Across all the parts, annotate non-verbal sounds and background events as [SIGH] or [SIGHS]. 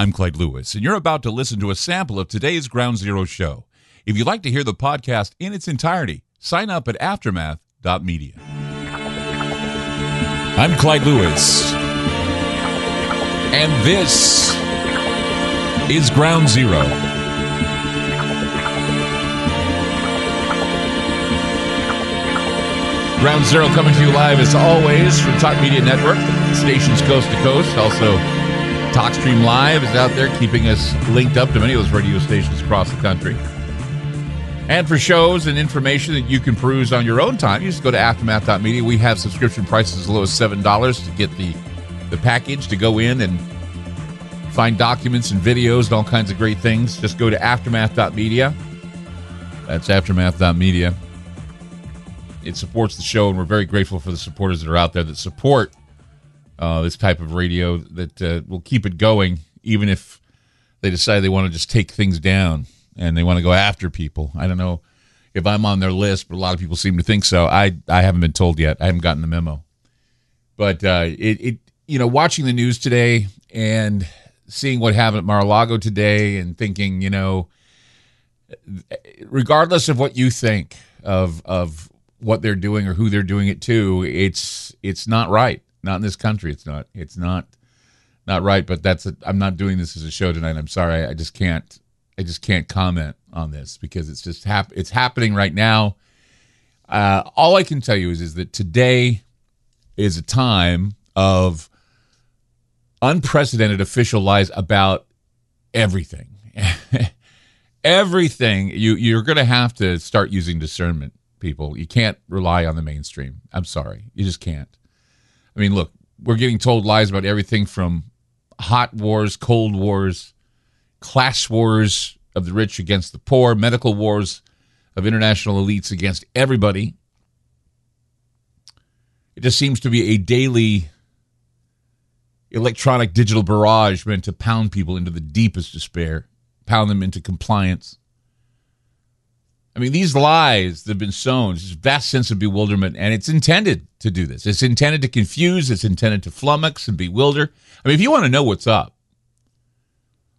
I'm Clyde Lewis, and you're about to listen to a sample of today's Ground Zero show. If you'd like to hear the podcast in its entirety, sign up at aftermath.media. I'm Clyde Lewis, and this is Ground Zero. Ground Zero coming to you live as always from Talk Media Network, stations coast to coast. Also, TalkStream Live is out there keeping us linked up to many of those radio stations across the country. And for shows and information that you can peruse on your own time, you just go to aftermath.media. We have subscription prices as low as $7 to get the, the package to go in and find documents and videos and all kinds of great things. Just go to aftermath.media. That's aftermath.media it supports the show, and we're very grateful for the supporters that are out there that support uh, this type of radio that uh, will keep it going, even if they decide they want to just take things down and they want to go after people. I don't know if I'm on their list, but a lot of people seem to think so. I I haven't been told yet. I haven't gotten the memo. But uh, it it you know watching the news today and seeing what happened at Mar-a-Lago today and thinking you know regardless of what you think of of what they're doing or who they're doing it to, it's it's not right. Not in this country. It's not. It's not not right. But that's. i am not doing this as a show tonight. I'm sorry. I, I just can't. I just can't comment on this because it's just hap- It's happening right now. Uh, all I can tell you is is that today is a time of unprecedented official lies about everything. [LAUGHS] everything you you're going to have to start using discernment people. You can't rely on the mainstream. I'm sorry. You just can't. I mean, look, we're getting told lies about everything from hot wars, cold wars, class wars of the rich against the poor, medical wars of international elites against everybody. It just seems to be a daily electronic digital barrage meant to pound people into the deepest despair, pound them into compliance. I mean, these lies that have been sown, this vast sense of bewilderment, and it's intended to do this. It's intended to confuse, it's intended to flummox and bewilder. I mean, if you want to know what's up,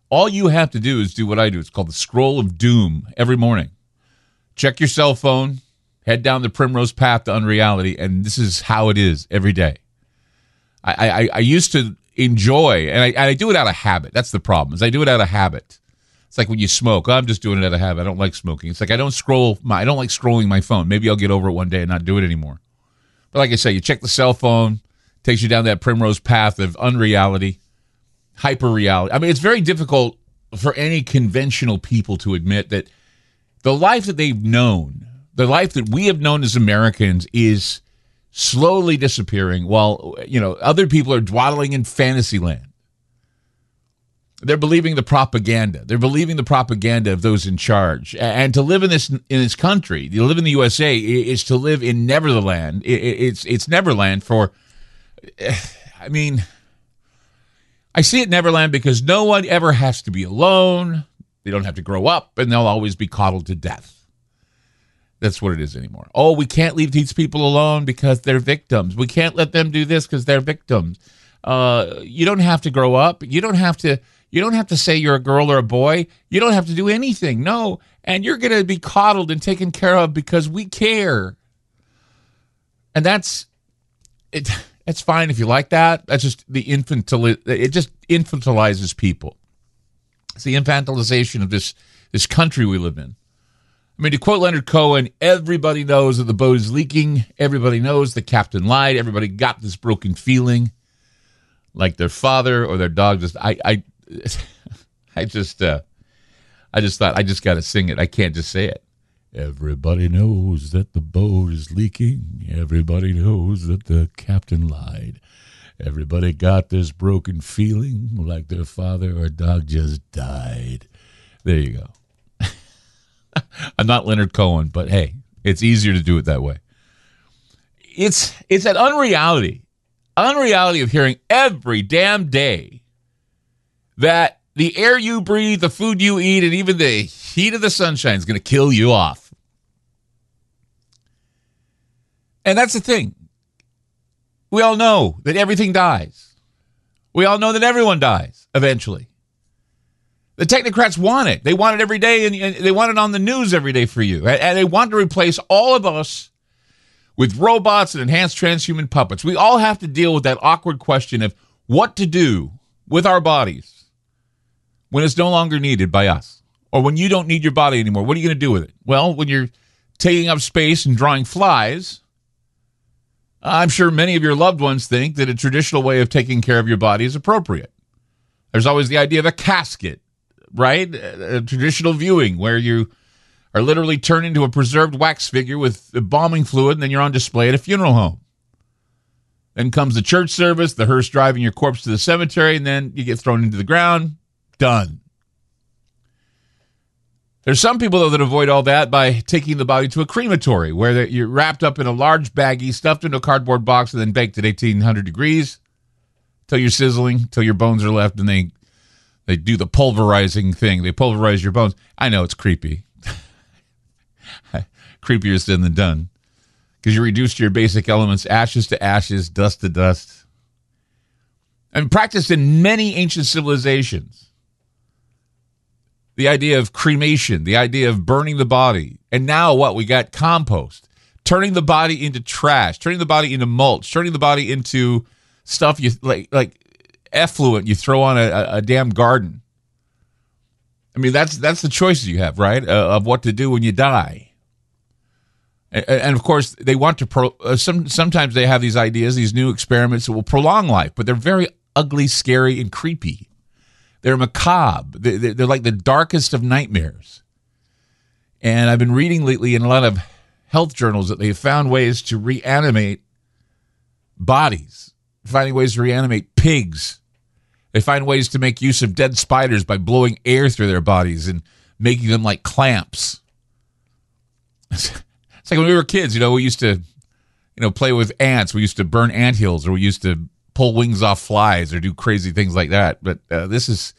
all you have to do is do what I do. It's called the scroll of doom every morning. Check your cell phone, head down the primrose path to unreality, and this is how it is every day. I, I, I used to enjoy, and I, I do it out of habit. That's the problem. Is I do it out of habit. It's like when you smoke. Oh, I'm just doing it out of habit. I don't like smoking. It's like I don't scroll my I don't like scrolling my phone. Maybe I'll get over it one day and not do it anymore. But like I say, you check the cell phone, takes you down that primrose path of unreality, hyper reality. I mean, it's very difficult for any conventional people to admit that the life that they've known, the life that we have known as Americans is slowly disappearing while, you know, other people are dwaddling in fantasy land. They're believing the propaganda. They're believing the propaganda of those in charge. And to live in this in this country, to live in the USA, is to live in Neverland. It's it's Neverland for. [SIGHS] I mean, I see it Neverland because no one ever has to be alone. They don't have to grow up, and they'll always be coddled to death. That's what it is anymore. Oh, we can't leave these people alone because they're victims. We can't let them do this because they're victims. Uh, you don't have to grow up. You don't have to you don't have to say you're a girl or a boy. You don't have to do anything. No. And you're going to be coddled and taken care of because we care. And that's it. [LAUGHS] That's fine if you like that. That's just the infantile. It just infantilizes people. It's the infantilization of this this country we live in. I mean, to quote Leonard Cohen, everybody knows that the boat is leaking. Everybody knows the captain lied. Everybody got this broken feeling, like their father or their dog. Just I I [LAUGHS] I just uh, I just thought I just got to sing it. I can't just say it. Everybody knows that the boat is leaking. Everybody knows that the captain lied. Everybody got this broken feeling like their father or dog just died. There you go. [LAUGHS] I'm not Leonard Cohen, but hey, it's easier to do it that way. It's it's an unreality, unreality of hearing every damn day that the air you breathe, the food you eat, and even the heat of the sunshine is going to kill you off. And that's the thing. We all know that everything dies. We all know that everyone dies eventually. The technocrats want it. They want it every day, and, they want it on the news every day for you. And they want to replace all of us with robots and enhanced transhuman puppets. We all have to deal with that awkward question of what to do with our bodies when it's no longer needed by us, or when you don't need your body anymore. What are you going to do with it? Well, when you're taking up space and drawing flies, I'm sure many of your loved ones think that a traditional way of taking care of your body is appropriate. There's always the idea of a casket, right? A traditional viewing where you are literally turned into a preserved wax figure with embalming fluid, and then you're on display at a funeral home. Then comes the church service, the hearse driving your corpse to the cemetery, and then you get thrown into the ground. Done. There's some people, though, that avoid all that by taking the body to a crematory where you're wrapped up in a large baggie, stuffed into a cardboard box, and then baked at 1800 degrees till you're sizzling, till your bones are left, and they they do the pulverizing thing. They pulverize your bones. I know it's creepy. [LAUGHS] Creepier said than done. Because you reduce your basic elements, ashes to ashes, dust to dust. And practiced in many ancient civilizations the idea of cremation, the idea of burning the body. And now what? We got compost, turning the body into trash, turning the body into mulch, turning the body into stuff you like like effluent you throw on a, a damn garden. I mean, that's that's the choices you have, right? Uh, of what to do when you die. And, of course, they want to. Pro, uh, some sometimes they have these ideas, these new experiments that will prolong life, but they're very ugly, scary, and creepy. They're macabre. They're like the darkest of nightmares. And I've been reading lately in a lot of health journals that they've found ways to reanimate bodies, finding ways to reanimate pigs. They find ways to make use of dead spiders by blowing air through their bodies and making them like clamps. Like when we were kids, you know, we used to, you know, play with ants. We used to burn ant hills or we used to pull wings off flies or do crazy things like that. But uh, this is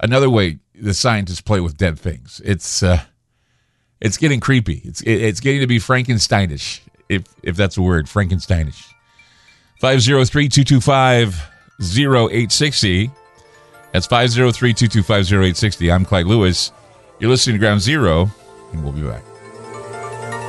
another way the scientists play with dead things. It's uh, it's getting creepy. It's it's getting to be Frankensteinish, if if that's a word, Frankensteinish. 503-225-0860. That's 503-225-0860. I'm Clyde Lewis. You're listening to Ground Zero, and we'll be back.